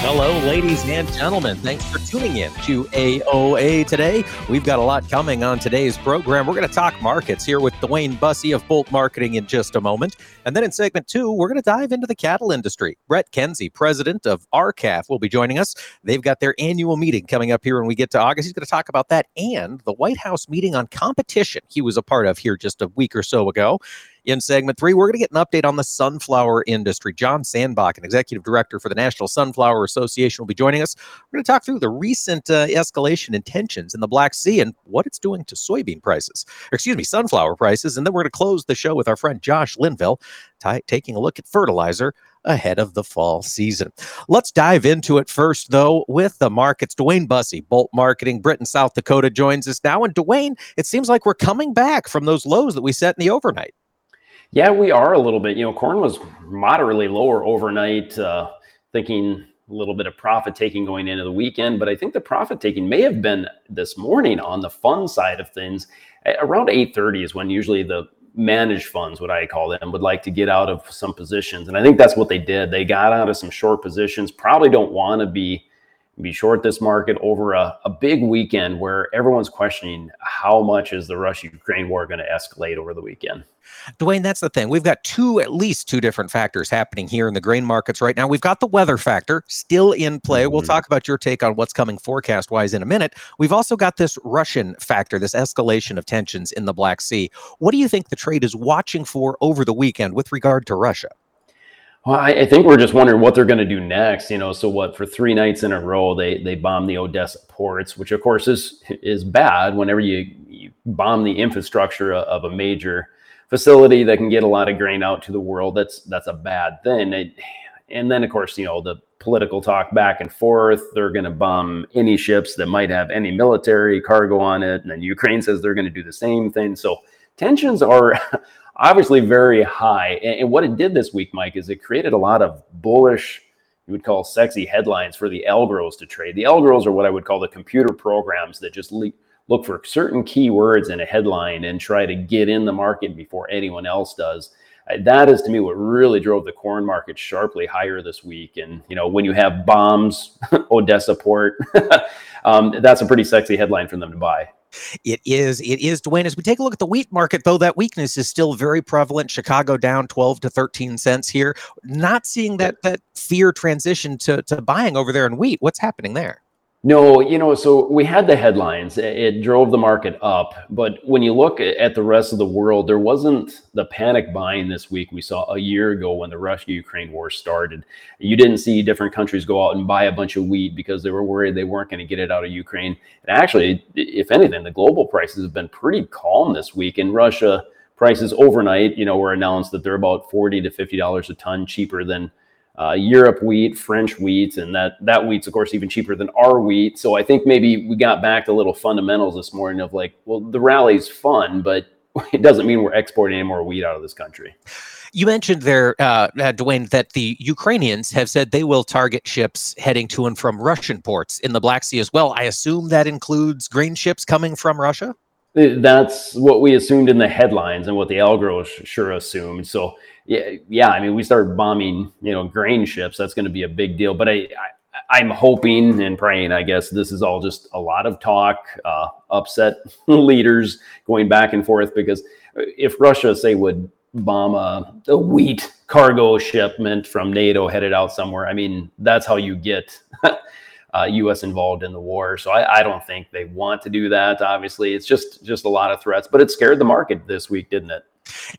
Hello, ladies and gentlemen. Thanks for tuning in to AOA today. We've got a lot coming on today's program. We're going to talk markets here with DuWayne Bosse of Bolt Marketing in just a moment. And then in segment two, we're going to dive into the cattle industry. Brett Kenzy, president of R-CALF, will be joining us. They've got their annual meeting coming up here when we get to August. He's going to talk about that and the White House meeting on competition he was a part of here just a week or so ago. In segment three, we're going to get an update on the sunflower industry. John Sandbakken, an executive director for the National Sunflower Association, will be joining us. We're going to talk through the recent uh, escalation in tensions in the Black Sea and what it's doing to soybean prices, or excuse me, sunflower prices. And then we're going to close the show with our friend Josh Linville, t- taking a look at fertilizer ahead of the fall season. Let's dive into it first, though, with the markets. DuWayne Bosse, Bolt Marketing, Britton, South Dakota, joins us now. And DuWayne, it seems like we're coming back from those lows that we set in the overnight. Yeah, we are a little bit. You know, corn was moderately lower overnight, uh, thinking a little bit of profit taking going into the weekend. But I think the profit taking may have been this morning on the fund side of things. Around 8:30 is when usually the managed funds, what I call them, would like to get out of some positions, and I think that's what they did. They got out of some short positions. Probably don't want to be be short this market over a, a big weekend where everyone's questioning how much is the Russia Ukraine war going to escalate over the weekend. DuWayne, that's the thing. We've got two, at least two different factors happening here in the grain markets right now. We've got the weather factor still in play. Mm-hmm. We'll talk about your take on what's coming forecast wise in a minute. We've also got this Russian factor, this escalation of tensions in the Black Sea. What do you think the trade is watching for over the weekend with regard to Russia? Well, I, I, think we're just wondering what they're going to do next. You know, so what for three nights in a row they they bomb the Odessa ports, which of course is is bad. Whenever you, you bomb the infrastructure of a major facility that can get a lot of grain out to the world, that's that's a bad thing. It, and then of course you know the political talk back and forth. They're going to bomb any ships that might have any military cargo on it, and then Ukraine says they're going to do the same thing. So tensions are obviously very high. And, what it did this week, Mike, is it created a lot of bullish, you would call sexy headlines for the algos to trade. The algos are what I would call the computer programs that just le- look for certain keywords in a headline and try to get in the market before anyone else does. Uh, that is to me what really drove the corn market sharply higher this week. And you know, when you have bombs, Odessa port, um, that's a pretty sexy headline for them to buy. It is. It is, DuWayne. As we take a look at the wheat market, though, that weakness is still very prevalent. Chicago down 12 to 13 cents here. Not seeing that that fear transition to, to buying over there in wheat. What's happening there? No, you know, so we had the headlines. It drove the market up. But when you look at the rest of the world, there wasn't the panic buying this week we saw a year ago when the Russia Ukraine war started. You didn't see different countries go out and buy a bunch of wheat because they were worried they weren't going to get it out of Ukraine. And actually, if anything, the global prices have been pretty calm this week. In Russia, prices overnight, you know, were announced that they're about 40 to $50 a ton cheaper than uh, Europe wheat, French wheat, and that that wheat's of course even cheaper than our wheat. So I think maybe we got back to little fundamentals this morning of like, well, the rally's fun, but it doesn't mean we're exporting any more wheat out of this country. You mentioned there, uh, uh, DuWayne, that the Ukrainians have said they will target ships heading to and from Russian ports in the Black Sea as well. I assume that includes grain ships coming from Russia. That's what we assumed in the headlines and what the algos sure assumed. So yeah, yeah. I mean, we start bombing, you know, grain ships. That's going to be a big deal. But I, I, am hoping and praying. I guess this is all just a lot of talk, uh, upset leaders going back and forth. Because if Russia, say, would bomb a, a wheat cargo shipment from NATO headed out somewhere, I mean, that's how you get. Uh, U.S. involved in the war, so I, I, don't think they want to do that. Obviously, it's just just a lot of threats, but it scared the market this week, didn't it?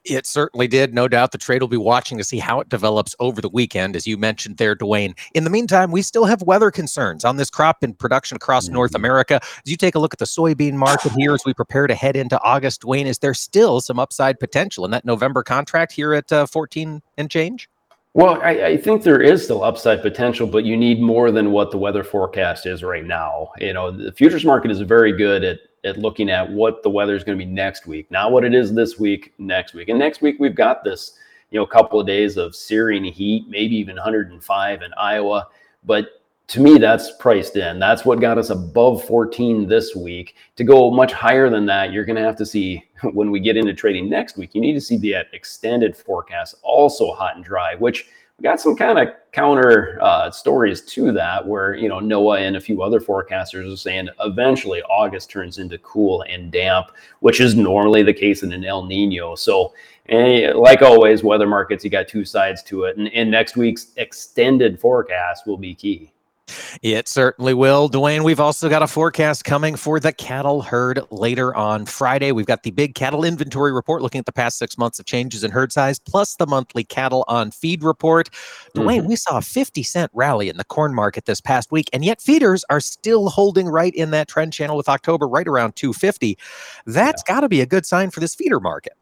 It certainly did. No doubt the trade will be watching to see how it develops over the weekend, as you mentioned there, DuWayne. In the meantime, we still have weather concerns on this crop in production across mm-hmm. North America. As you take a look at the soybean market here as we prepare to head into August, DuWayne, is there still some upside potential in that November contract here at uh, 14 and change? Well, I, I, think there is still upside potential, but you need more than what the weather forecast is right now. You know, the futures market is very good at at looking at what the weather is going to be next week, not what it is this week, next week. And next week we've got this, you know, couple of days of searing heat, maybe even 105 in Iowa. But to me, that's priced in. That's what got us above 14 this week. To go much higher than that, you're going to have to see when we get into trading next week. You need to see the uh, extended forecast also hot and dry, which got some kind of counter uh, stories to that, where you know NOAA and a few other forecasters are saying eventually August turns into cool and damp, which is normally the case in an El Nino. So, and like always, weather markets, you got two sides to it, and, and next week's extended forecast will be key. It certainly will. DuWayne, we've also got a forecast coming for the cattle herd later on Friday. We've got the big cattle inventory report looking at the past six months of changes in herd size, plus the monthly cattle on feed report. DuWayne, mm-hmm. we saw a 50 cent rally in the corn market this past week, and yet feeders are still holding right in that trend channel with October right around 250. That's yeah. got to be a good sign for this feeder market.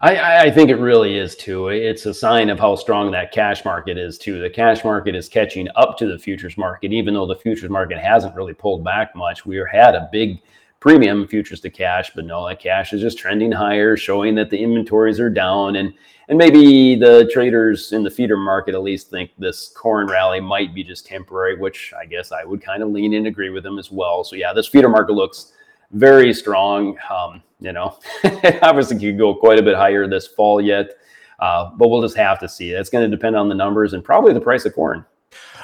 I, I, think it really is too. It's a sign of how strong that cash market is too. The cash market is catching up to the futures market, even though the futures market hasn't really pulled back much. We had a big premium futures to cash, but no, that cash is just trending higher, showing that the inventories are down, and and maybe the traders in the feeder market at least think this corn rally might be just temporary, which I guess I would kind of lean and agree with them as well. So yeah, this feeder market looks very strong. Um, you know, obviously could go quite a bit higher this fall yet, uh, but we'll just have to see. It's going to depend on the numbers and probably the price of corn.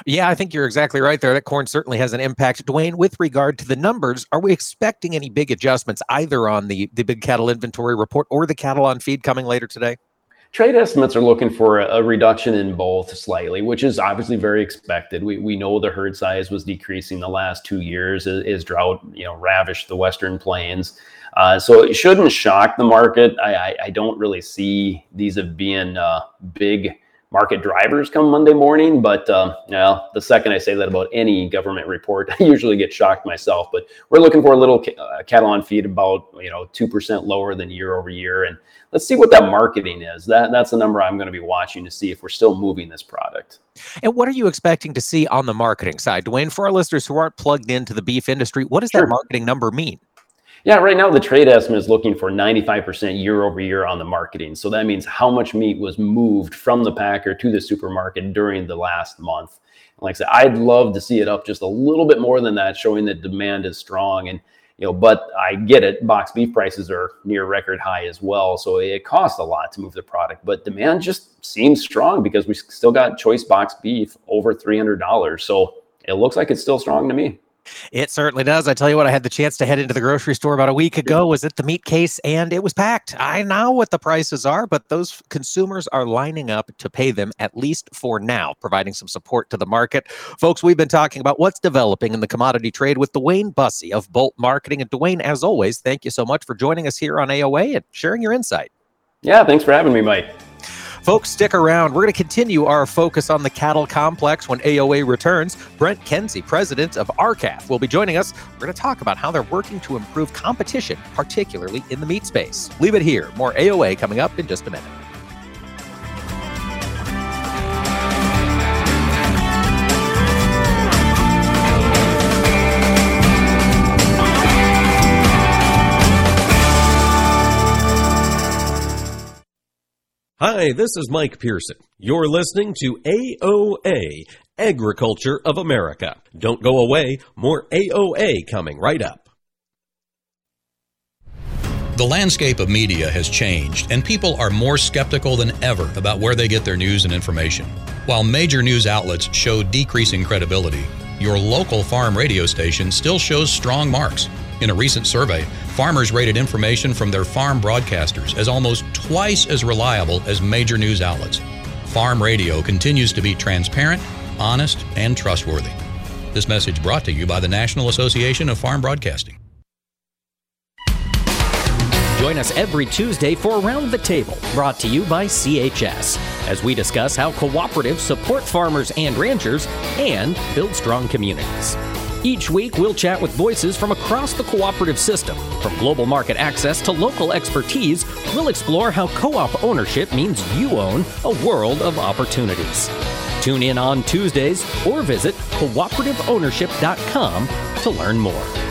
Yeah, I think you're exactly right there. That corn certainly has an impact. DuWayne, with regard to the numbers, are we expecting any big adjustments either on the, the big cattle inventory report or the cattle on feed coming later today? Trade estimates are looking for a, a, reduction in both slightly, which is obviously very expected. We, we know the herd size was decreasing the last two years as, as drought, you know, ravished the western plains. Uh, so it shouldn't shock the market. I, I, I don't really see these as being uh, big market drivers come Monday morning. But um, well, the second I say that about any government report, I usually get shocked myself. But we're looking for a little uh, cattle on feed about you know two percent lower than year over year, and let's see what that marketing is. That that's the number I'm going to be watching to see if we're still moving this product. And what are you expecting to see on the marketing side, DuWayne? For our listeners who aren't plugged into the beef industry, what does sure. that marketing number mean? Yeah, right now the trade estimate is looking for 95% year over year on the marketing. So that means how much meat was moved from the packer to the supermarket during the last month. Like I said, I'd love to see it up just a little bit more than that, showing that demand is strong. And you know, but I get it. Box beef prices are near record high as well, so it costs a lot to move the product. But demand just seems strong because we still got choice box beef over three hundred dollars. So it looks like it's still strong to me. It certainly does. I tell you what, I had the chance to head into the grocery store about a week ago, was at the meat case, and it was packed. I know what the prices are, but those consumers are lining up to pay them, at least for now, providing some support to the market. Folks, we've been talking about what's developing in the commodity trade with DuWayne Bosse of Bolt Marketing. And DuWayne, as always, thank you so much for joining us here on AOA and sharing your insight. Yeah, thanks for having me, Mike. Folks, stick around. We're going to continue our focus on the cattle complex when AOA returns. Brent Kenzy, president of R-CALF, will be joining us. We're going to talk about how they're working to improve competition, particularly in the meat space. Leave it here. More AOA coming up in just a minute. Hi, this is Mike Pearson. You're listening to AOA, Agriculture of America. Don't go away, more AOA coming right up. The landscape of media has changed, and people are more skeptical than ever about where they get their news and information. While major news outlets show decreasing credibility, your local farm radio station still shows strong marks. In a recent survey, farmers rated information from their farm broadcasters as almost twice as reliable as major news outlets. Farm radio continues to be transparent, honest, and trustworthy. This message brought to you by the National Association of Farm Broadcasting. Join us every Tuesday for Around the Table, brought to you by CHS, as we discuss how cooperatives support farmers and ranchers and build strong communities. Each week, we'll chat with voices from across the cooperative system. From global market access to local expertise, we'll explore how co op ownership means you own a world of opportunities. Tune in on Tuesdays or visit cooperativeownership.com to learn more.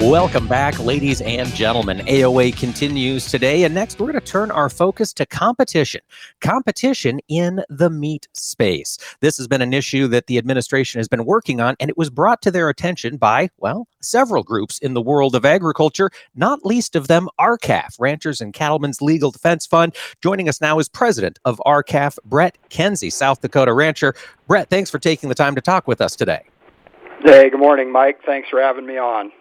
Welcome back, ladies and gentlemen. AOA continues today, and next we're going to turn our focus to competition. Competition in the meat space. This has been an issue that the administration has been working on, and it was brought to their attention by, well, several groups in the world of agriculture, not least of them R-CALF, Ranchers and Cattlemen's Legal Defense Fund. Joining us now is president of R-CALF, Brett Kenzy, South Dakota rancher. Brett, thanks for taking the time to talk with us today. Hey, good morning, Mike. Thanks for having me on.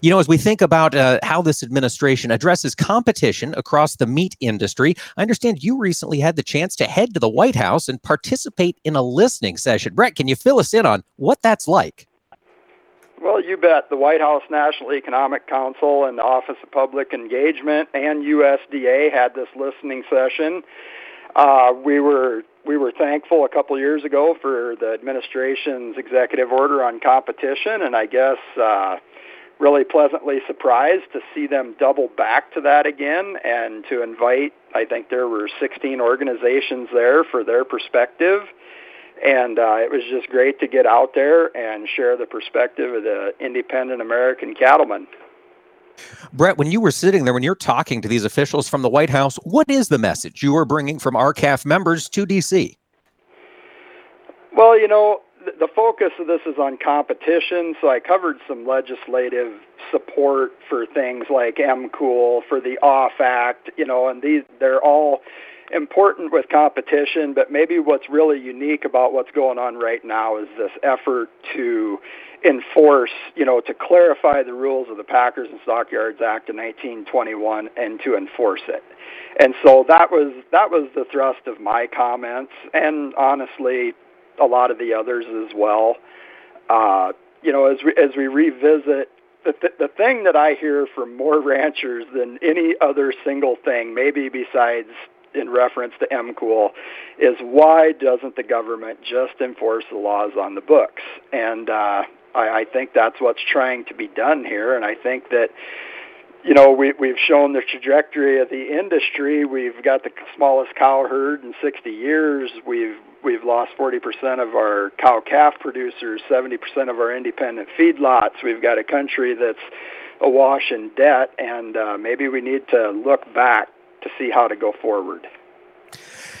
You know, as we think about uh, how this administration addresses competition across the meat industry, I understand you recently had the chance to head to the White House and participate in a listening session. Brett, can you fill us in on what that's like? Well, you bet. The White House National Economic Council and the Office of Public Engagement and USDA had this listening session. Uh, we were we were thankful a couple years ago for the administration's executive order on competition, and I guess uh, really pleasantly surprised to see them double back to that again and to invite, I think there were 16 organizations there for their perspective. And uh, it was just great to get out there and share the perspective of the independent American cattlemen. Brett, when you were sitting there, when you're talking to these officials from the White House, what is the message you are bringing from R-CALF members to D.C.? Well, you know, the focus of this is on competition, so I covered some legislative support for things like MCOOL, for the OFF Act, you know, and these they're all important with competition, but maybe what's really unique about what's going on right now is this effort to enforce, you know, to clarify the rules of the Packers and Stockyards Act of 1921 and to enforce it. And so that was that was the thrust of my comments and honestly a lot of the others as well. Uh, you know, as we as we revisit the th- the thing that I hear from more ranchers than any other single thing, maybe besides in reference to MCOOL, is why doesn't the government just enforce the laws on the books? And uh, I, I think that's what's trying to be done here. And I think that you know, we, we've shown the trajectory of the industry. We've got the smallest cow herd in 60 years. We've we've lost 40% of our cow calf producers, 70% of our independent feedlots. We've got a country that's awash in debt, and uh, maybe we need to look back to see how to go forward.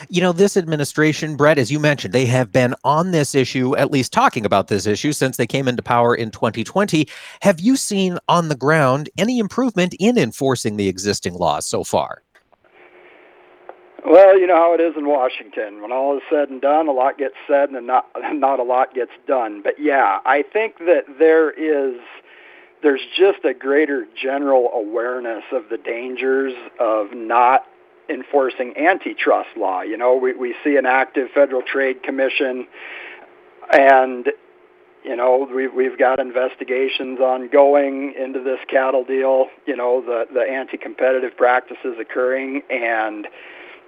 You know, this administration, Brett, as you mentioned, they have been on this issue, at least talking about this issue, since they came into power in 2020. Have you seen on the ground any improvement in enforcing the existing laws so far? Well, you know how it is in Washington. When all is said and done, a lot gets said and not not a lot gets done. But yeah, I think that there is there's just a greater general awareness of the dangers of not enforcing antitrust law. You know, we, we see an active Federal Trade Commission, and you know we've we've got investigations ongoing into this cattle deal. You know, the the anti-competitive practices occurring, and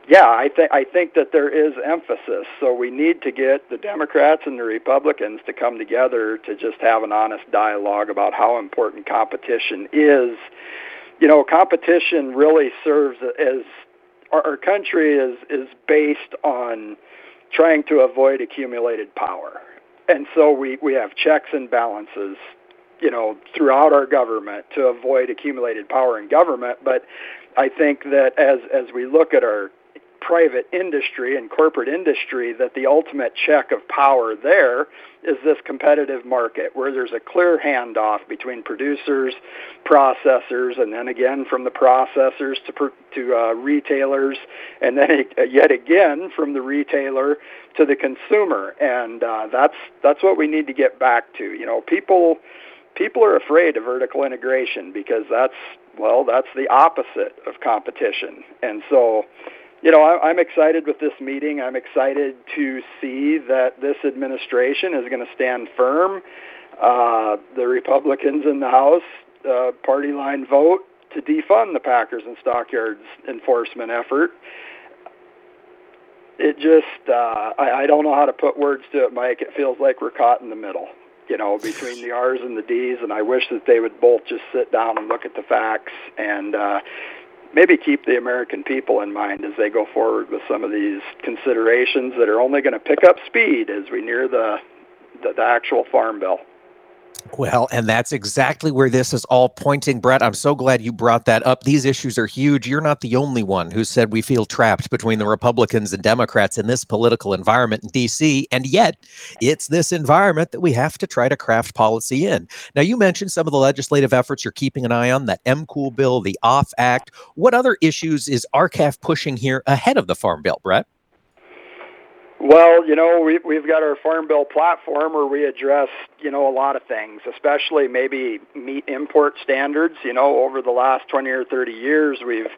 yeah, I think I think that there is emphasis. So we need to get the Democrats and the Republicans to come together to just have an honest dialogue about how important competition is. You know, competition really serves as our, our country is is based on trying to avoid accumulated power, and so we we have checks and balances, you know, throughout our government to avoid accumulated power in government. But I think that as as we look at our private industry and corporate industry that the ultimate check of power there is this competitive market where there's a clear handoff between producers, processors, and then again from the processors to to uh, retailers, and then yet again from the retailer to the consumer, and uh, that's that's what we need to get back to. You know, people people are afraid of vertical integration because that's well, that's the opposite of competition, and so you know, I, I'm excited with this meeting. I'm excited to see that this administration is going to stand firm. Uh, the Republicans in the House, uh, party line vote to defund the Packers and Stockyards enforcement effort. It just, uh, I, I don't know how to put words to it, Mike. It feels like we're caught in the middle, you know, between the R's and the D's, and I wish that they would both just sit down and look at the facts and, uh, maybe keep the American people in mind as they go forward with some of these considerations that are only going to pick up speed as we near the, the, the actual farm bill. Well, and that's exactly where this is all pointing, Brett. I'm so glad you brought that up. These issues are huge. You're not the only one who said we feel trapped between the Republicans and Democrats in this political environment in D.C. And yet, it's this environment that we have to try to craft policy in. Now, you mentioned some of the legislative efforts you're keeping an eye on, that MCOOL bill, the OFF Act. What other issues is R-CALF pushing here ahead of the Farm Bill, Brett? Well, you know, we, we've got our Farm Bill platform where we address, you know, a lot of things, especially maybe meat import standards. You know, over the last 20 or 30 years, we've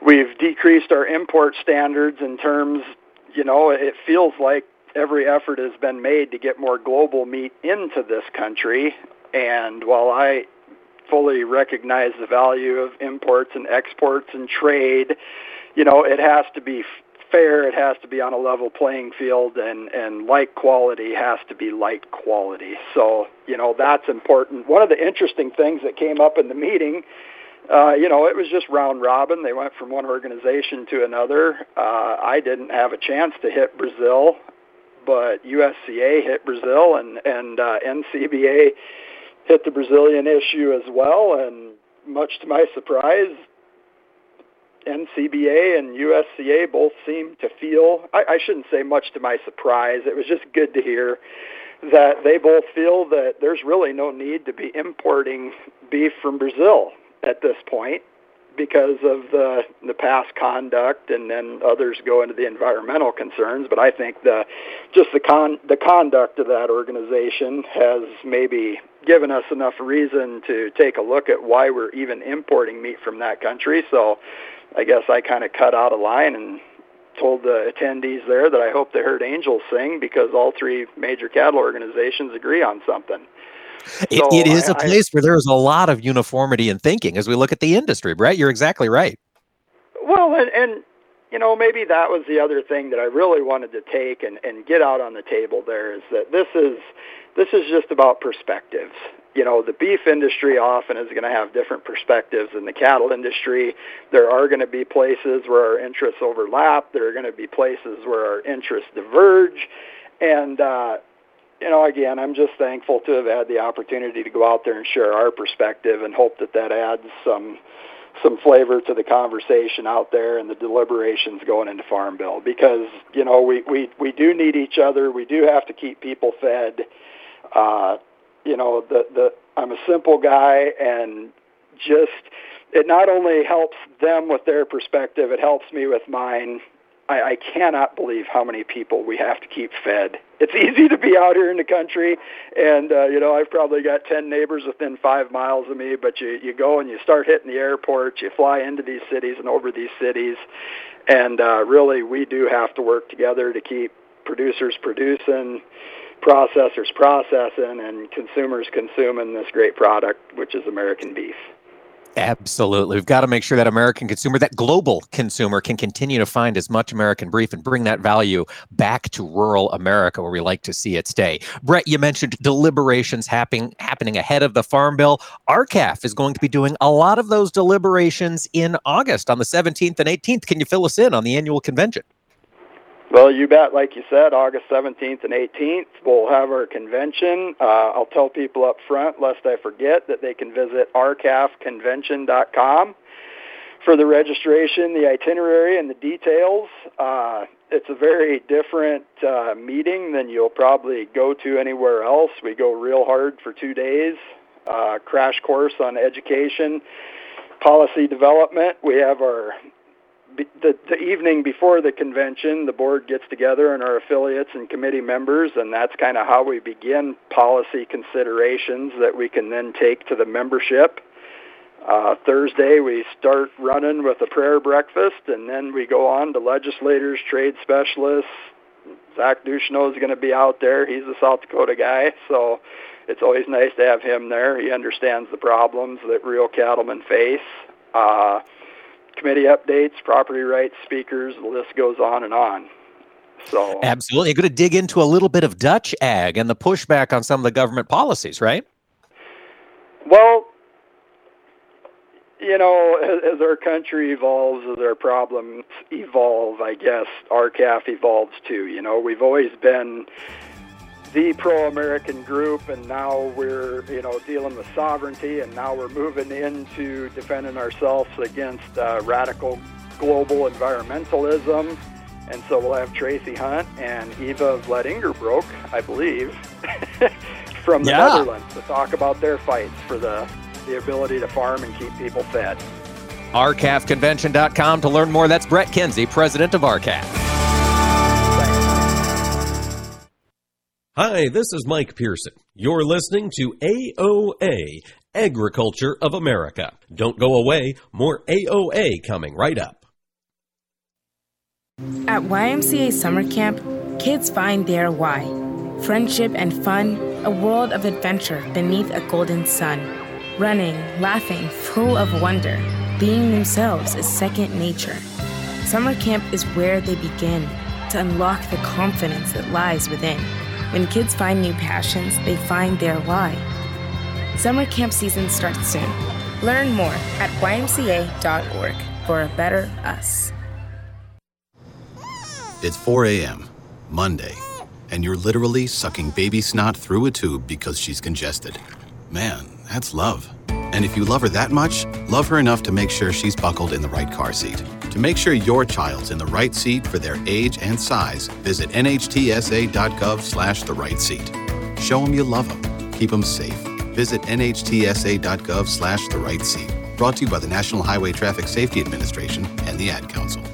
we've decreased our import standards in terms, you know, it feels like every effort has been made to get more global meat into this country. And while I fully recognize the value of imports and exports and trade, you know, it has to be fair, it has to be on a level playing field, and and like quality has to be light quality. So you know that's important. One of the interesting things that came up in the meeting. Uh, you know, it was just round robin. They went from one organization to another. Uh, I didn't have a chance to hit Brazil, but USCA hit Brazil, and and uh, NCBA hit the Brazilian issue as well. And much to my surprise, NCBA and USCA both seem to feel, I, I shouldn't say much to my surprise, it was just good to hear that they both feel that there's really no need to be importing beef from Brazil at this point because of the the past conduct and then others go into the environmental concerns but I think the just the con the conduct of that organization has maybe given us enough reason to take a look at why we're even importing meat from that country. So I guess I kind of cut out a line and told the attendees there that I hope they heard angels sing because all three major cattle organizations agree on something. It, so it is I, a place I, where there is a lot of uniformity in thinking as we look at the industry, Brett. You're exactly right. Well, and, and you know, maybe that was the other thing that I really wanted to take and, and get out on the table there is that this is this is just about perspectives you know, the beef industry often is going to have different perspectives than the cattle industry. There are going to be places where our interests overlap. There are going to be places where our interests diverge. And, uh, you know, again, I'm just thankful to have had the opportunity to go out there and share our perspective and hope that that adds some some flavor to the conversation out there and the deliberations going into Farm Bill because you know we we we do need each other. We do have to keep people fed. Uh, you know, the the I'm a simple guy and just it not only helps them with their perspective, it helps me with mine. I, I cannot believe how many people we have to keep fed. It's easy to be out here in the country, and uh, you know I've probably got ten neighbors within five miles of me. But you you go and you start hitting the airports, you fly into these cities and over these cities, and uh, really we do have to work together to keep producers producing, processors processing, and consumers consuming this great product, which is American beef. Absolutely. We've got to make sure that American consumer, that global consumer, can continue to find as much American beef and bring that value back to rural America where we like to see it stay. Brett, you mentioned deliberations happening happening ahead of the Farm Bill. R-CALF is going to be doing a lot of those deliberations in August on the 17th and 18th. Can you fill us in on the annual convention? Well, you bet. Like you said, August 17th and 18th, we'll have our convention. Uh, I'll tell people up front, lest I forget, that they can visit rcalfconvention.com for the registration, the itinerary, and the details. Uh, it's a very different uh, meeting than you'll probably go to anywhere else. We go real hard for two days, uh, crash course on education, policy development. We have our the, the evening before the convention, the board gets together and our affiliates and committee members, and that's kind of how we begin policy considerations that we can then take to the membership. Uh, Thursday, we start running with a prayer breakfast, and then we go on to legislators, trade specialists. Zach Ducheneaux is going to be out there. He's a South Dakota guy, so it's always nice to have him there. He understands the problems that real cattlemen face. Uh, committee updates, property rights speakers, the list goes on and on. So uh, absolutely, you're going to dig into a little bit of Dutch ag and the pushback on some of the government policies, right? Well, you know, as, as our country evolves, as our problems evolve, I guess R-CALF evolves too. You know, we've always been the pro-American group, and now we're you know dealing with sovereignty, and now we're moving into defending ourselves against uh, radical global environmentalism. And so we'll have Tracy Hunt and Eva Vlaardingerbroek, I believe, from the yeah. Netherlands to talk about their fights for the, the ability to farm and keep people fed. RCALFconvention.com to learn more. That's Brett Kenzy, president of R-CALF. Hi, this is Mike Pearson. You're listening to AOA, Agriculture of America. Don't go away, more AOA coming right up. At YMCA Summer Camp, kids find their why friendship and fun, a world of adventure beneath a golden sun. Running, laughing, full of wonder, being themselves is second nature. Summer camp is where they begin to unlock the confidence that lies within. When kids find new passions, they find their why. Summer camp season starts soon. Learn more at ymca.org for a better us. It's 4 a.m., Monday, and you're literally sucking baby snot through a tube because she's congested. Man, that's love. And if you love her that much, love her enough to make sure she's buckled in the right car seat. To make sure your child's in the right seat for their age and size, visit nhtsa.gov slash the right seat. Show them you love them. Keep them safe. Visit nhtsa.gov slash the right seat. Brought to you by the National Highway Traffic Safety Administration and the Ad Council.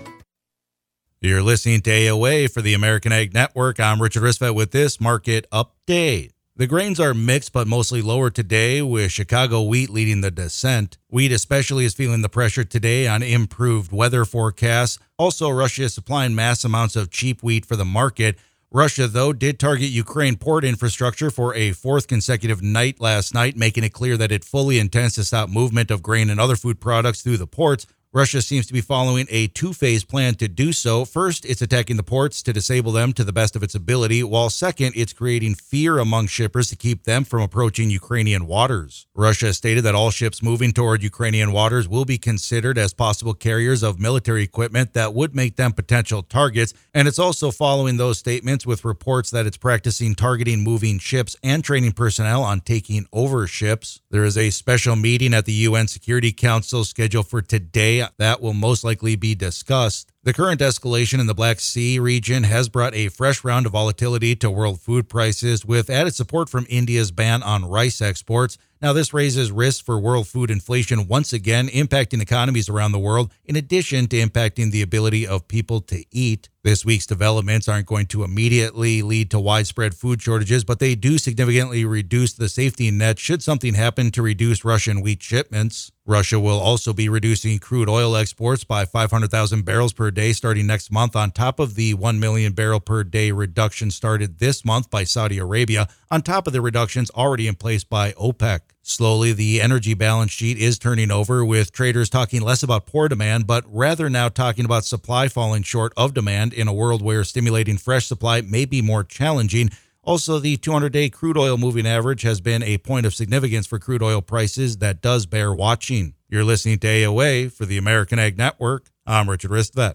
You're listening to AOA for the American Ag Network. I'm Richard Ristvet with this market update. The grains are mixed but mostly lower today, with Chicago wheat leading the descent. Wheat, especially, is feeling the pressure today on improved weather forecasts. Also, Russia is supplying mass amounts of cheap wheat for the market. Russia, though, did target Ukraine port infrastructure for a fourth consecutive night last night, making it clear that it fully intends to stop movement of grain and other food products through the ports. Russia seems to be following a two phase plan to do so. First, it's attacking the ports to disable them to the best of its ability, while second, it's creating fear among shippers to keep them from approaching Ukrainian waters. Russia has stated that all ships moving toward Ukrainian waters will be considered as possible carriers of military equipment that would make them potential targets, and it's also following those statements with reports that it's practicing targeting moving ships and training personnel on taking over ships. There is a special meeting at the UN Security Council scheduled for today that will most likely be discussed. The current escalation in the Black Sea region has brought a fresh round of volatility to world food prices, with added support from India's ban on rice exports. Now, this raises risks for world food inflation once again, impacting economies around the world, in addition to impacting the ability of people to eat. This week's developments aren't going to immediately lead to widespread food shortages, but they do significantly reduce the safety net should something happen to reduce Russian wheat shipments. Russia will also be reducing crude oil exports by 500,000 barrels per day starting next month, on top of the 1 million barrel per day reduction started this month by Saudi Arabia, on top of the reductions already in place by OPEC. Slowly, the energy balance sheet is turning over, with traders talking less about poor demand, but rather now talking about supply falling short of demand in a world where stimulating fresh supply may be more challenging. Also, the 200 day crude oil moving average has been a point of significance for crude oil prices that does bear watching. You're listening to AOA for the American Ag Network. I'm Richard Ristvet.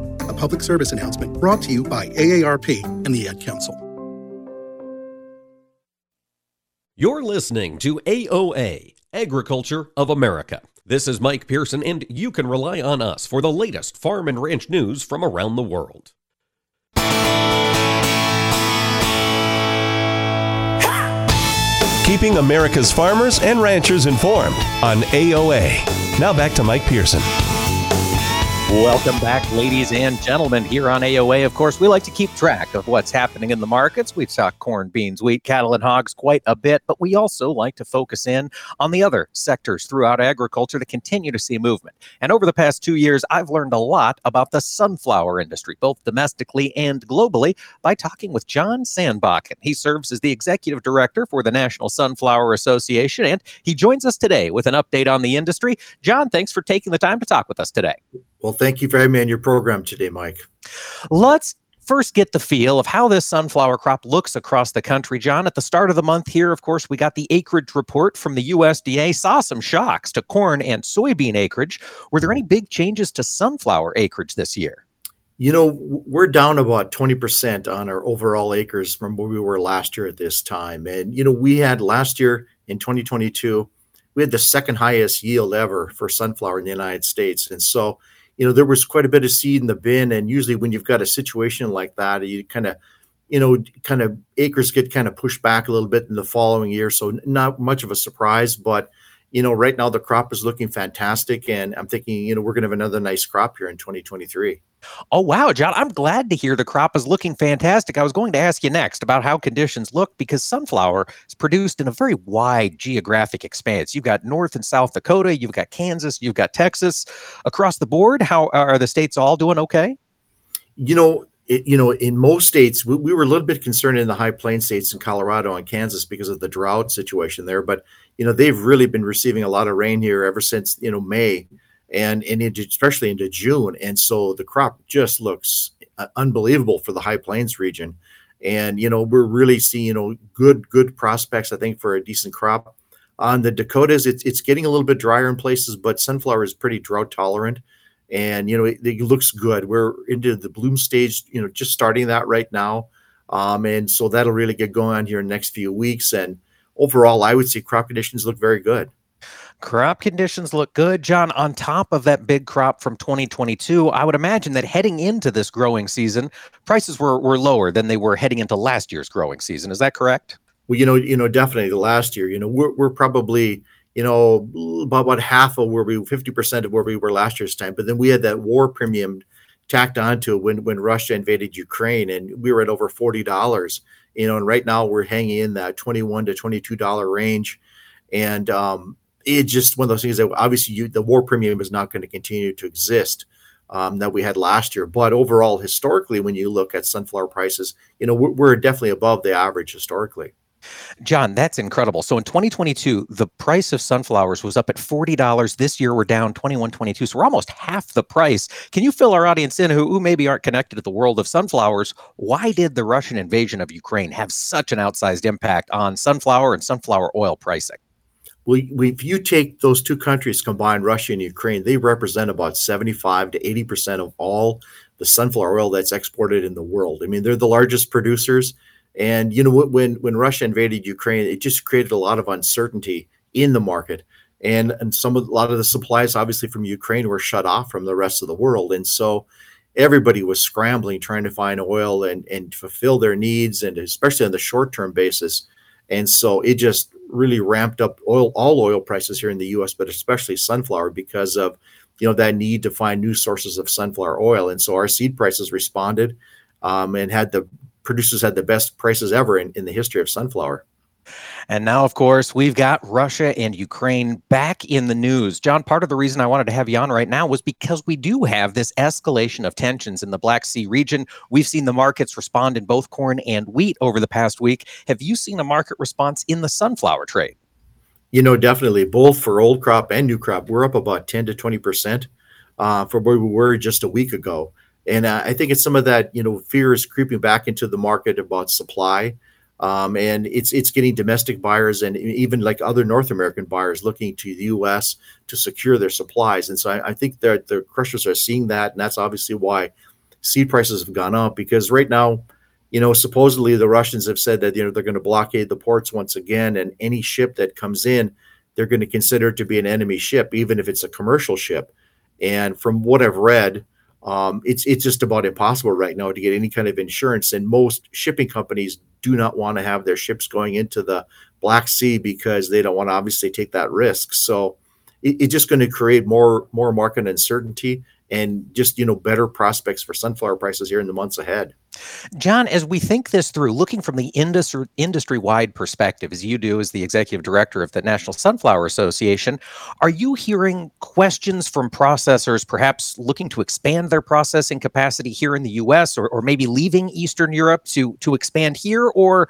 A public service announcement brought to you by AARP and the Ad Council. You're listening to AOA, Agriculture of America. This is Mike Pearson, and you can rely on us for the latest farm and ranch news from around the world. Keeping America's farmers and ranchers informed on AOA. Now back to Mike Pearson. Welcome back, ladies and gentlemen, here on AOA. Of course, we like to keep track of what's happening in the markets. We talk corn, beans, wheat, cattle, and hogs quite a bit, but we also like to focus in on the other sectors throughout agriculture to continue to see movement. And over the past two years, I've learned a lot about the sunflower industry, both domestically and globally, by talking with John Sandbakken. He serves as the executive director for the National Sunflower Association, and he joins us today with an update on the industry. John, thanks for taking the time to talk with us today. Well, thank you for having me on your program today, Mike. Let's first get the feel of how this sunflower crop looks across the country. John, at the start of the month here, of course, we got the acreage report from the USDA, saw some shocks to corn and soybean acreage. Were there any big changes to sunflower acreage this year? You know, we're down about 20% on our overall acres from where we were last year at this time. And, you know, we had last year in 2022, we had the second highest yield ever for sunflower in the United States. And so, you know, there was quite a bit of seed in the bin. And usually when you've got a situation like that, you kind of, you know, kind of acres get kind of pushed back a little bit in the following year. So not much of a surprise, but, you know, right now the crop is looking fantastic. And I'm thinking, you know, we're going to have another nice crop here in 2023. Oh, wow, John. I'm glad to hear the crop is looking fantastic. I was going to ask you next about how conditions look because sunflower is produced in a very wide geographic expanse. You've got North and South Dakota, you've got Kansas, you've got Texas. Across the board, how are the states all doing okay? You know, it, you know, in most states, we, we, were a little bit concerned in the high plain states in Colorado and Kansas because of the drought situation there. But you know, they've really been receiving a lot of rain here ever since you know May and and into, especially into June. And so the crop just looks uh, unbelievable for the High Plains region. And you know we're really seeing you know good good prospects I think for a decent crop. On the Dakotas, it's it's getting a little bit drier in places, but sunflower is pretty drought tolerant. and you know it, it, looks good. We're into the bloom stage, you know, just starting that right now, um, and so that'll really get going on here in the next few weeks. And overall, I would say crop conditions look very good. Crop conditions look good, John. On top of that big crop from 2022, I would imagine that heading into this growing season, prices were were lower than they were heading into last year's growing season. Is that correct? Well, you know, you know, definitely the last year. You know, we're we're probably you know, about, about half of where we, 50% of where we were last year's time. But then we had that war premium tacked onto it when, when Russia invaded Ukraine and we were at over $40, you know, and right now we're hanging in that 21 to $22 range. And um, it just one of those things that obviously you, the war premium is not going to continue to exist. Um, that we had last year. But overall, historically, when you look at sunflower prices, you know, we're, we're definitely above the average historically. John, that's incredible. So in 2022, the price of sunflowers was up at $40. This year we're down 21.22. So we're almost half the price. Can you fill our audience in who, who maybe aren't connected to the world of sunflowers? Why did the Russian invasion of Ukraine have such an outsized impact on sunflower and sunflower oil pricing? Well, if you take those two countries combined, Russia and Ukraine, they represent about 75 to 80% of all the sunflower oil that's exported in the world. I mean, they're the largest producers and you know when when Russia invaded Ukraine, it just created a lot of uncertainty in the market, and and some of a lot of the supplies, obviously from Ukraine, were shut off from the rest of the world, and so everybody was scrambling trying to find oil and and fulfill their needs, and especially on the short term basis. And so it just really ramped up oil all oil prices here in the U.S., but especially sunflower because of you know that need to find new sources of sunflower oil. And so our seed prices responded um, and had the producers had the best prices ever in, in the history of sunflower. And now, of course, we've got Russia and Ukraine back in the news. John, part of the reason I wanted to have you on right now was because we do have this escalation of tensions in the Black Sea region. We've seen the markets respond in both corn and wheat over the past week. Have you seen a market response in the sunflower trade? You know, definitely both for old crop and new crop. We're up about 10 to 20% uh, from where we were just a week ago. And I think it's some of that, you know, fear is creeping back into the market about supply. Um, and it's it's getting domestic buyers and even like other North American buyers looking to the U.S. to secure their supplies. And so I, I think that the crushers are seeing that, and that's obviously why seed prices have gone up because right now, you know, supposedly the Russians have said that you know they're going to blockade the ports once again, and any ship that comes in, they're going to consider to be an enemy ship, even if it's a commercial ship. And from what I've read, um, it's it's just about impossible right now to get any kind of insurance, and most shipping companies do not want to have their ships going into the Black Sea because they don't want to obviously take that risk. So it, it's just going to create more more market uncertainty and just you know better prospects for sunflower prices here in the months ahead. John, as we think this through, looking from the industry industry wide perspective, as you do as the executive director of the National Sunflower Association, are you hearing questions from processors, perhaps looking to expand their processing capacity here in the U.S. or, or maybe leaving Eastern Europe to to expand here, or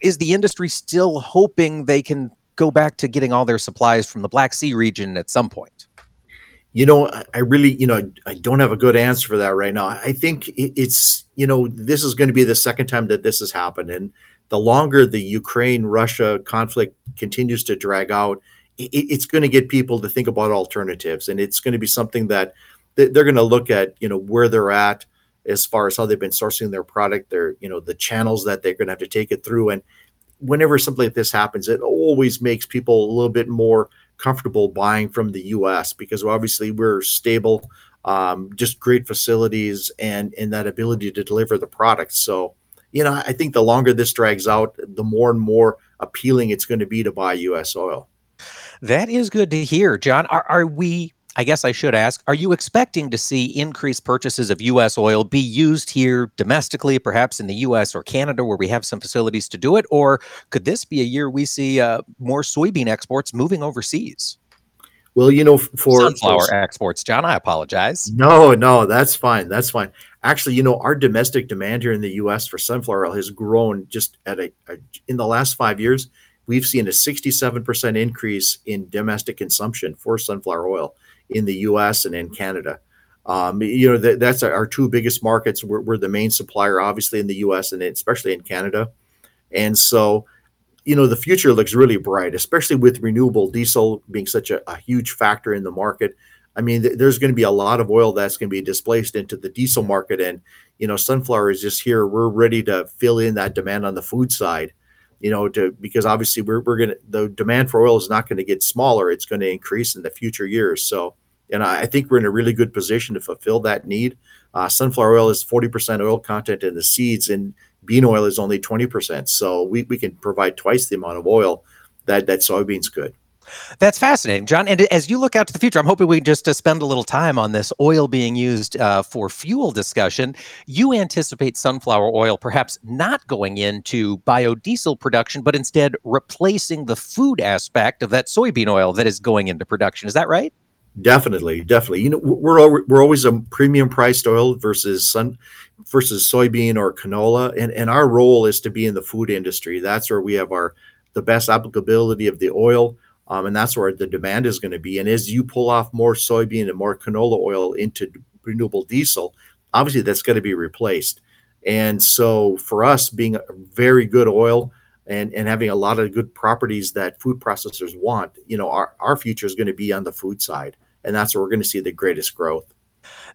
is the industry still hoping they can go back to getting all their supplies from the Black Sea region at some point? You know, I really, you know, I don't have a good answer for that right now. I think it's, you know, this is going to be the second time that this has happened. And the longer the Ukraine Russia conflict continues to drag out, it's going to get people to think about alternatives. And it's going to be something that they're going to look at, you know, where they're at as far as how they've been sourcing their product, their, you know, the channels that they're going to have to take it through. And whenever something like this happens, it always makes people a little bit more comfortable buying from the U.S. because obviously we're stable, um, just great facilities, and and that ability to deliver the product. So, you know, I think the longer this drags out, the more and more appealing it's going to be to buy U.S. oil. That is good to hear, John. Are, are we I guess I should ask Are you expecting to see increased purchases of U.S. oil be used here domestically, perhaps in the U.S. or Canada, where we have some facilities to do it? Or could this be a year we see uh, more soybean exports moving overseas? Well, you know, for sunflower for, exports, John, I apologize. No, no, that's fine. That's fine. Actually, you know, our domestic demand here in the U.S. for sunflower oil has grown just at a, a in the last five years. We've seen a 67% increase in domestic consumption for sunflower oil in the U.S. and in Canada. Um, you know, that, that's our two biggest markets. We're, we're, the main supplier, obviously, in the U.S. and especially in Canada. And so, you know, the future looks really bright, especially with renewable diesel being such a, a huge factor in the market. I mean, th- there's going to be a lot of oil that's going to be displaced into the diesel market, and you know, sunflower is just here. We're ready to fill in that demand on the food side. You know, to because obviously we're we're gonna the demand for oil is not going to get smaller; it's going to increase in the future years. So, and I, think we're in a really good position to fulfill that need. Uh, sunflower oil is 40% oil content in the seeds, and bean oil is only 20%. So we, we can provide twice the amount of oil that that soybeans could. That's fascinating, John. And as you look out to the future, I'm hoping we just uh, spend a little time on this oil being used uh, for fuel discussion. You anticipate sunflower oil perhaps not going into biodiesel production, but instead replacing the food aspect of that soybean oil that is going into production. Is that right? Definitely, definitely. You know, we're we're always a premium priced oil versus sun versus soybean or canola, and and our role is to be in the food industry. That's where we have our the best applicability of the oil, um, and that's where the demand is going to be. And as you pull off more soybean and more canola oil into renewable diesel, obviously that's going to be replaced. And so for us, being a very good oil and, and having a lot of good properties that food processors want, you know, our, our future is going to be on the food side. And that's where we're going to see the greatest growth.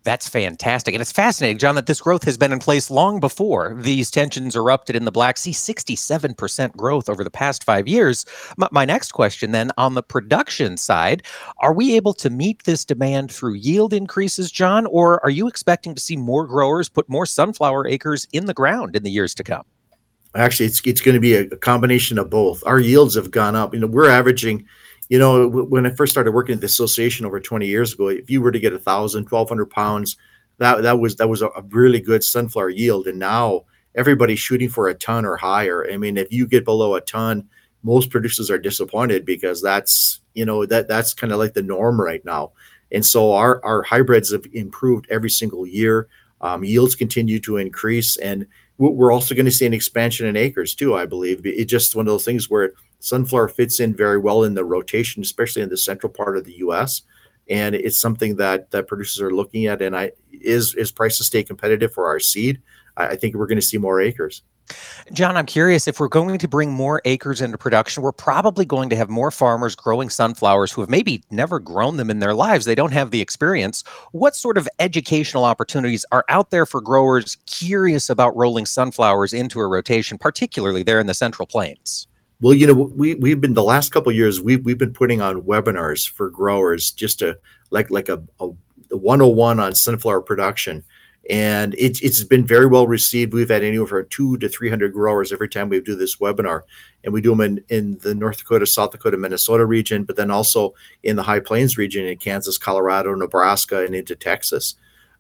That's fantastic. And it's fascinating, John, that this growth has been in place long before these tensions erupted in the Black Sea 67% growth over the past five years. My, next question then on the production side, are we able to meet this demand through yield increases, John, or are you expecting to see more growers put more sunflower acres in the ground in the years to come? Actually, it's, it's going to be a combination of both. Our yields have gone up. You know, we're averaging you know, when I first started working at the association over 20 years ago, if you were to get a thousand, 1200 pounds, that, that was, that was a, really good sunflower yield. And now everybody's shooting for a ton or higher. I mean, if you get below a ton, most producers are disappointed because that's, you know, that that's kind of like the norm right now. And so our, our hybrids have improved every single year. Um, yields continue to increase. And we're also going to see an expansion in acres too, I believe. It's just one of those things where sunflower fits in very well in the rotation, especially in the central part of the U.S. And it's something that that producers are looking at. And I is is prices stay competitive for our seed. I, I think we're going to see more acres. John, I'm curious if we're going to bring more acres into production, we're probably going to have more farmers growing sunflowers who have maybe never grown them in their lives. They don't have the experience. What sort of educational opportunities are out there for growers curious about rolling sunflowers into a rotation, particularly there in the Central Plains? Well, you know, we we've been the last couple years we've we've been putting on webinars for growers just to like like a, a 101 on sunflower production, and it's it's been very well received. We've had anywhere from two to 300 growers every time we do this webinar, and we do them in in the North Dakota, South Dakota, Minnesota region, but then also in the High Plains region in Kansas, Colorado, Nebraska, and into Texas.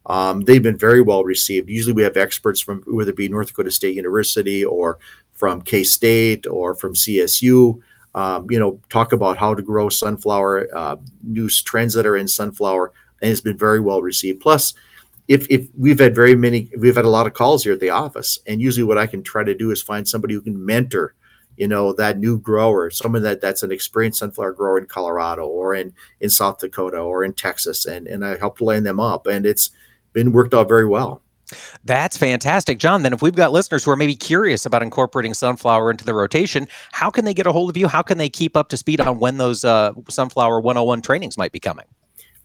Um, they've been very well received. Usually, we have experts from whether it be North Dakota State University or from K State or from CSU. Um, you know, talk about how to grow sunflower, uh, new trends that are in sunflower, and it's been very well received. Plus, if if we've had very many, we've had a lot of calls here at the office, and usually what I can try to do is find somebody who can mentor, you know, that new grower, someone that that's an experienced sunflower grower in Colorado or in in South Dakota or in Texas, and and I help line them up, and it's been worked out very well. That's fantastic. John, then if we've got listeners who are maybe curious about incorporating sunflower into the rotation, how can they get a hold of you? How can they keep up to speed on when those uh, sunflower 101 trainings might be coming?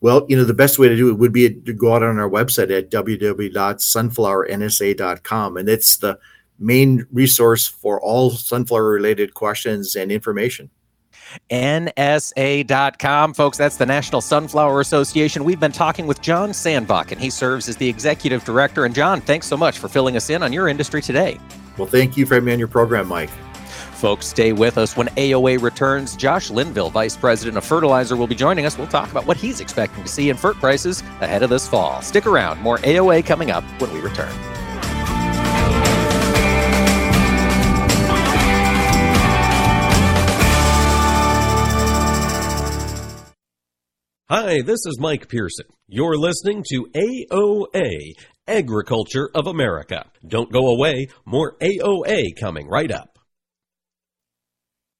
Well, you know, the best way to do it would be to go out on our website at www.sunflowernsa.com. And it's the main resource for all sunflower related questions and information. NSA.com. Folks, that's the National Sunflower Association. We've been talking with John Sandbakken, and he serves as the executive director. And John, thanks so much for filling us in on your industry today. Well, thank you for having me on your program, Mike. Folks, stay with us. When AOA returns, Josh Linville, Vice President of Fertilizer, will be joining us. We'll talk about what he's expecting to see in fert prices ahead of this fall. Stick around. More AOA coming up when we return. Hi, this is Mike Pearson. You're listening to AOA, Agriculture of America. Don't go away, more AOA coming right up.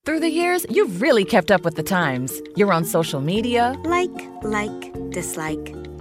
Through the years, you've really kept up with the times. You're on social media. Like, like, dislike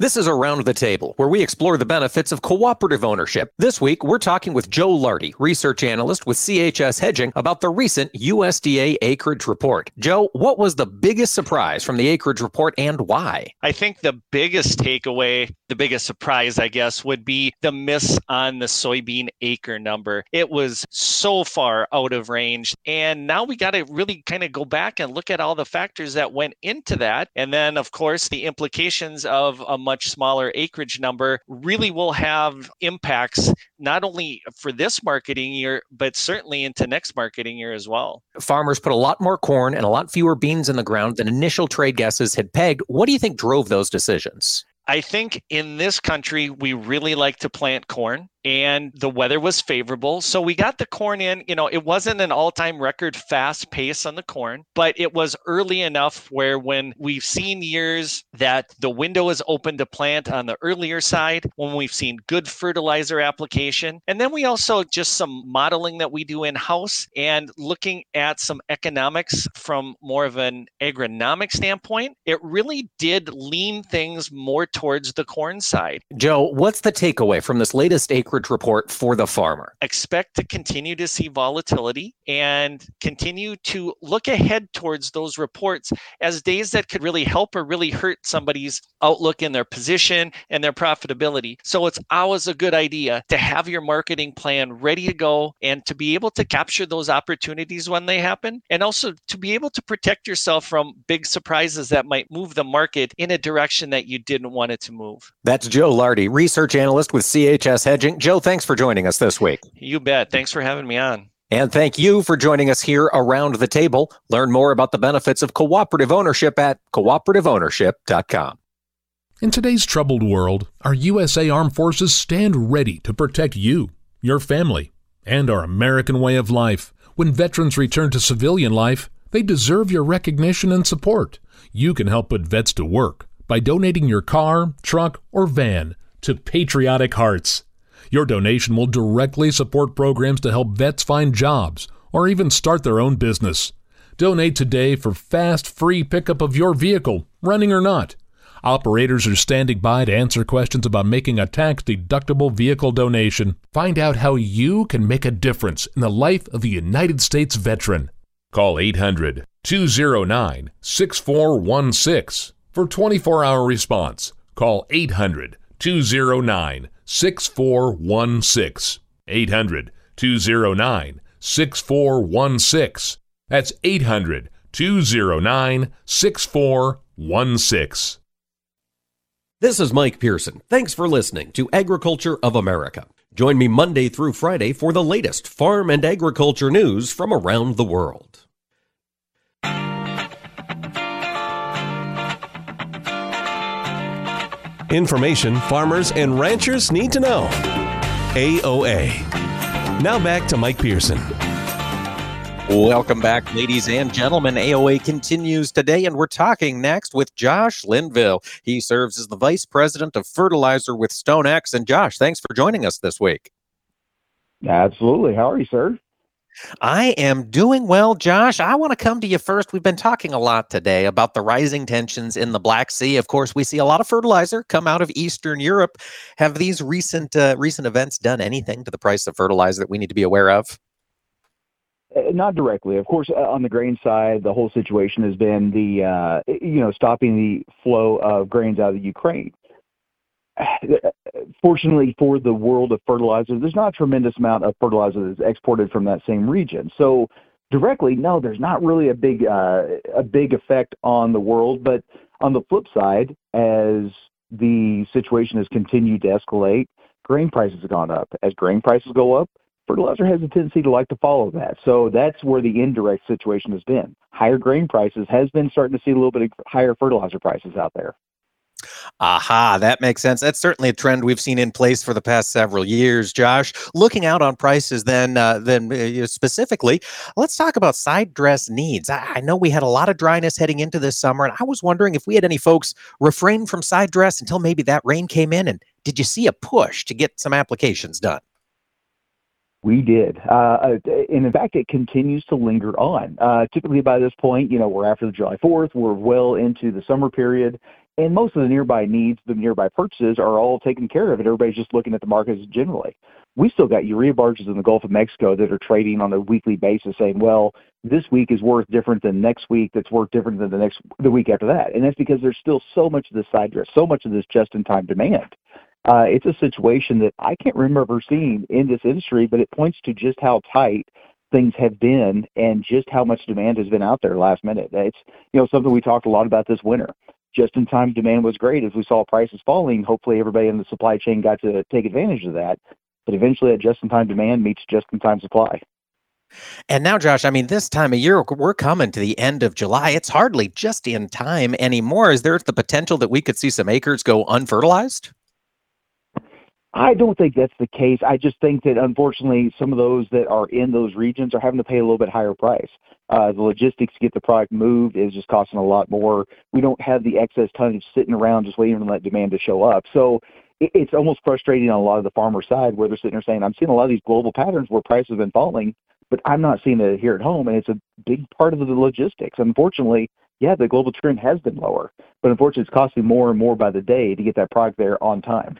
This is Around the Table, where we explore the benefits of cooperative ownership. This week, we're talking with Joe Lardy, research analyst with CHS Hedging, about the recent USDA acreage report. Joe, what was the biggest surprise from the acreage report and why? I think the biggest takeaway, the biggest surprise, I guess, would be the miss on the soybean acre number. It was so far out of range. And now we got to really kind of go back and look at all the factors that went into that. And then, of course, the implications of a much smaller acreage number really will have impacts not only for this marketing year, but certainly into next marketing year as well. Farmers put a lot more corn and a lot fewer beans in the ground than initial trade guesses had pegged. What do you think drove those decisions? I think in this country, we really like to plant corn and the weather was favorable. So we got the corn in. You know, it wasn't an all time record fast pace on the corn, but it was early enough where when we've seen years that the window is open to plant on the earlier side, when we've seen good fertilizer application. And then we also just some modeling that we do in house and looking at some economics from more of an agronomic standpoint, it really did lean things more towards the corn side. Joe, what's the takeaway from this latest acreage? report for the farmer? Expect to continue to see volatility and continue to look ahead towards those reports as days that could really help or really hurt somebody's outlook in their position and their profitability. So it's always a good idea to have your marketing plan ready to go and to be able to capture those opportunities when they happen and also to be able to protect yourself from big surprises that might move the market in a direction that you didn't want it to move. That's Joe Lardy, research analyst with CHS Hedging. Joe, thanks for joining us this week. You bet. Thanks for having me on. And thank you for joining us here around the table. Learn more about the benefits of cooperative ownership at cooperativeownership.com. In today's troubled world, our USA Armed Forces stand ready to protect you, your family, and our American way of life. When veterans return to civilian life, they deserve your recognition and support. You can help put vets to work by donating your car, truck, or van to Patriotic Hearts. Your donation will directly support programs to help vets find jobs or even start their own business. Donate today for fast, free pickup of your vehicle, running or not. Operators are standing by to answer questions about making a tax deductible vehicle donation. Find out how you can make a difference in the life of a United States veteran. Call 800 209 6416 for 24 hour response. Call 800 209 6416. 800 209 6416. That's 800 209 6416. This is Mike Pearson. Thanks for listening to Agriculture of America. Join me Monday through Friday for the latest farm and agriculture news from around the world. Information farmers and ranchers need to know. AOA. Now back to Mike Pearson. Welcome back, ladies and gentlemen. AOA continues today, and we're talking next with Josh Linville. He serves as the Vice President of Fertilizer with StoneX. And Josh, thanks for joining us this week. Absolutely. How are you, sir? I am doing well, Josh. I want to come to you first. We've been talking a lot today about the rising tensions in the Black Sea. Of course, we see a lot of fertilizer come out of Eastern Europe. Have these recent uh, recent events done anything to the price of fertilizer that we need to be aware of? Uh, not directly, of course. Uh, on the grain side, the whole situation has been the uh, you know stopping the flow of grains out of Ukraine. Fortunately for the world of fertilizer, there's not a tremendous amount of fertilizer that's exported from that same region. So directly, no, there's not really a big uh, a big effect on the world. But on the flip side, as the situation has continued to escalate, grain prices have gone up. As grain prices go up, fertilizer has a tendency to like to follow that. So that's where the indirect situation has been. Higher grain prices has been starting to see a little bit of higher fertilizer prices out there. Aha, that makes sense. That's certainly a trend we've seen in place for the past several years. Josh, looking out on prices, then, uh, then uh, specifically, let's talk about side dress needs. I, I, know we had a lot of dryness heading into this summer, and I was wondering if we had any folks refrain from side dress until maybe that rain came in. And did you see a push to get some applications done? We did. Uh, uh and in fact, it continues to linger on. Uh, typically, by this point, you know, we're after the July 4th, we're well into the summer period, and most of the nearby needs, the nearby purchases are all taken care of, and everybody's just looking at the markets generally. We still got urea barges in the Gulf of Mexico that are trading on a weekly basis, saying, "Well, this week is worth different than next week. That's worth different than the next the week after that." And that's because there's still so much of this side dress, so much of this just-in-time demand. Uh, it's a situation that I can't remember seeing in this industry, but it points to just how tight things have been and just how much demand has been out there last minute. It's you know something we talked a lot about this winter just in time demand was great as we saw prices falling. Hopefully, everybody in the supply chain got to take advantage of that. But eventually, that just in time demand meets just in time supply. And now, Josh, I mean, this time of year, we're coming to the end of July. It's hardly just in time anymore. Is there the potential that we could see some acres go unfertilized? I don't think that's the case. I just think that unfortunately, some of those that are in those regions are having to pay a little bit higher price. Uh, the logistics to get the product moved is just costing a lot more. We don't have the excess tonnage sitting around just waiting on that demand to show up. So it, it's almost frustrating on a lot of the farmer side where they're sitting there saying, I'm seeing a lot of these global patterns where prices have been falling, but I'm not seeing it here at home. And it's a big part of the logistics. Unfortunately, yeah, the global trend has been lower, but unfortunately, it's costing more and more by the day to get that product there on time.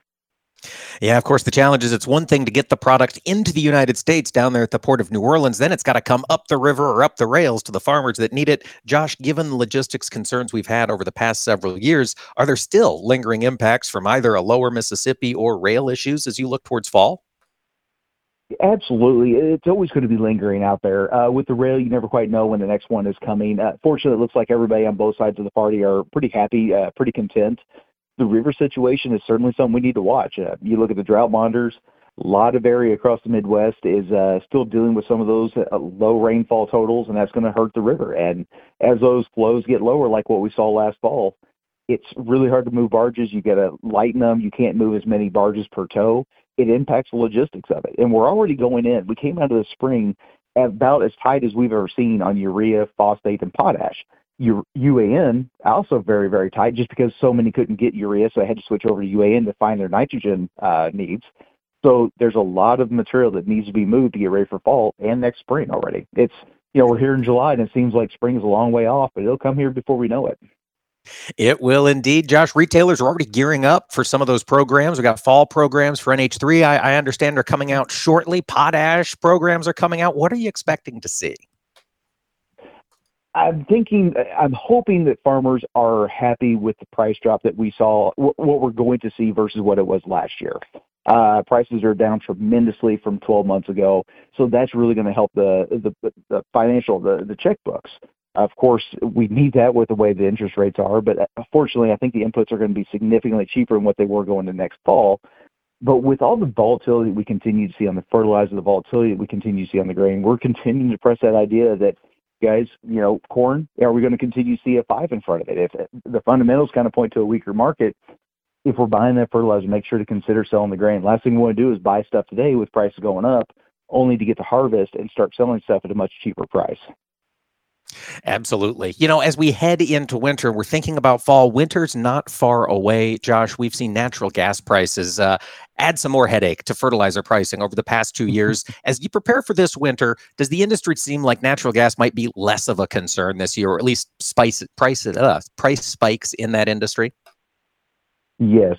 Yeah, of course, the challenge is it's one thing to get the product into the United States down there at the port of New Orleans. Then it's got to come up the river or up the rails to the farmers that need it. Josh, given the logistics concerns we've had over the past several years, are there still lingering impacts from either a lower Mississippi or rail issues as you look towards fall? Absolutely. It's always going to be lingering out there. Uh, with the rail, you never quite know when the next one is coming. Uh, fortunately, it looks like everybody on both sides of the party are pretty happy, uh, pretty content the river situation is certainly something we need to watch. Uh, you look at the drought monitors, a lot of area across the Midwest is uh, still dealing with some of those uh, low rainfall totals, and that's going to hurt the river. And as those flows get lower, like what we saw last fall, it's really hard to move barges. You got to lighten them. You can't move as many barges per tow. It impacts the logistics of it. And we're already going in. We came out of the spring about as tight as we've ever seen on urea, phosphate, and potash. UAN also very very tight just because so many couldn't get urea, so they had to switch over to UAN to find their nitrogen uh, needs. So there's a lot of material that needs to be moved to get ready for fall and next spring already. It's you know we're here in July and it seems like spring is a long way off, but it'll come here before we know it. It will indeed, Josh. Retailers are already gearing up for some of those programs. We got fall programs for NH3. I, I understand are coming out shortly. Potash programs are coming out. What are you expecting to see? I'm thinking, I'm hoping that farmers are happy with the price drop that we saw, what we're going to see versus what it was last year. Uh, prices are down tremendously from 12 months ago, so that's really going to help the, financial the checkbooks. Of course, we need that with the way the interest rates are, but uh, fortunately, I think the inputs are going to be significantly cheaper than what they were going to next fall. But with all the volatility we continue to see on the fertilizer, the volatility we continue to see on the grain, we're continuing to press that idea that guys, you know, corn, are we going to continue to see a five in front of it? If uh, the fundamentals kind of point to a weaker market, if we're buying that fertilizer, make sure to consider selling the grain. Last thing we want to do is buy stuff today with prices going up, only to get to harvest and start selling stuff at a much cheaper price. Absolutely. You know, as we head into winter, we're thinking about fall. Winter's not far away. Josh, we've seen natural gas prices uh, add some more headache to fertilizer pricing over the past two years. as you prepare for this winter, does the industry seem like natural gas might be less of a concern this year, or at least spice price uh, price spikes in that industry? Yes,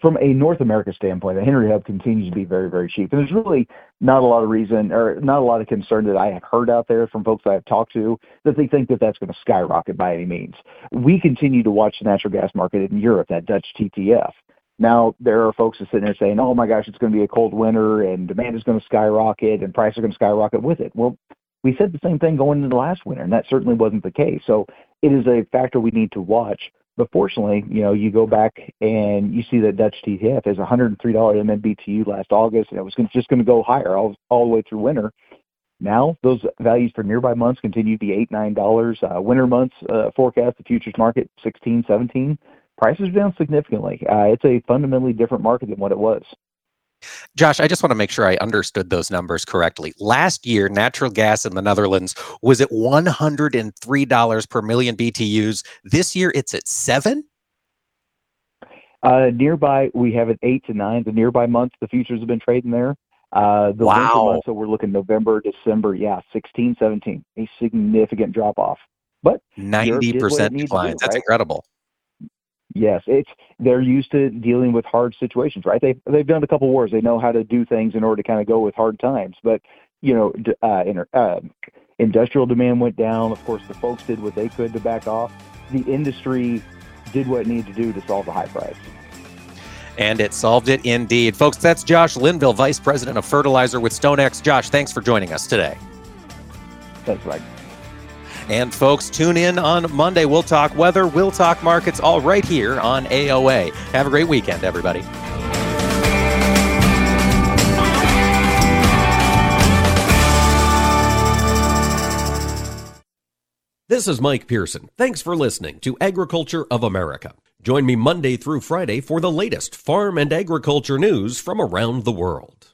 from a North America standpoint, the Henry Hub continues to be very, very cheap. And there's really not a lot of reason or not a lot of concern that I have heard out there from folks I have talked to that they think that that's going to skyrocket by any means. We continue to watch the natural gas market in Europe, that Dutch TTF. Now, there are folks that are sitting there saying, oh my gosh, it's going to be a cold winter and demand is going to skyrocket and prices are going to skyrocket with it. Well, we said the same thing going into the last winter, and that certainly wasn't the case. So it is a factor we need to watch but fortunately, you know, you go back and you see that Dutch TTF is $103 MMBTU last August, and it was just going to go higher all, all the way through winter. Now, those values for nearby months continue to be eight, nine dollars. Uh, winter months uh, forecast the futures market 16, 17. Prices are down significantly. Uh, it's a fundamentally different market than what it was. Josh, I just want to make sure I understood those numbers correctly. Last year, natural gas in the Netherlands was at $103 per million BTUs. This year, it's at seven? Uh, nearby, we have it eight to nine. The nearby months, the futures have been trading there. Uh, the wow. months, so we're looking November, December, yeah, 16, 17, a significant drop off. But 90% declines. That's right? incredible. Yes, it's they're used to dealing with hard situations, right? They they've done a couple wars. They know how to do things in order to kind of go with hard times. But you know, uh, inter, uh, industrial demand went down. Of course, the folks did what they could to back off. The industry did what it needed to do to solve the high price. And it solved it indeed. Folks, that's Josh Linville, Vice President of Fertilizer with StoneX. Josh, thanks for joining us today. Thanks, Mike. And folks, tune in on Monday. We'll talk weather, we'll talk markets, all right here on AOA. Have a great weekend, everybody. This is Mike Pearson. Thanks for listening to Agriculture of America. Join me Monday through Friday for the latest farm and agriculture news from around the world.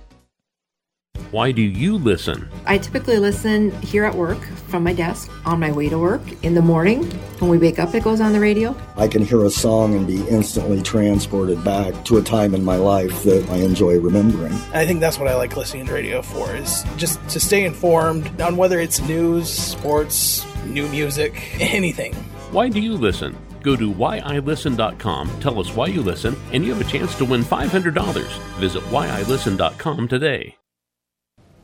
Why do you listen? I typically listen here at work from my desk on my way to work in the morning. When we wake up, it goes on the radio. I can hear a song and be instantly transported back to a time in my life that I enjoy remembering. I think that's what I like listening to radio for is just to stay informed on whether it's news, sports, new music, anything. Why do you listen? Go to whyilisten.com, tell us why you listen, and you have a chance to win $500. Visit whyilisten.com today.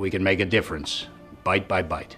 we can make a difference, bite by bite.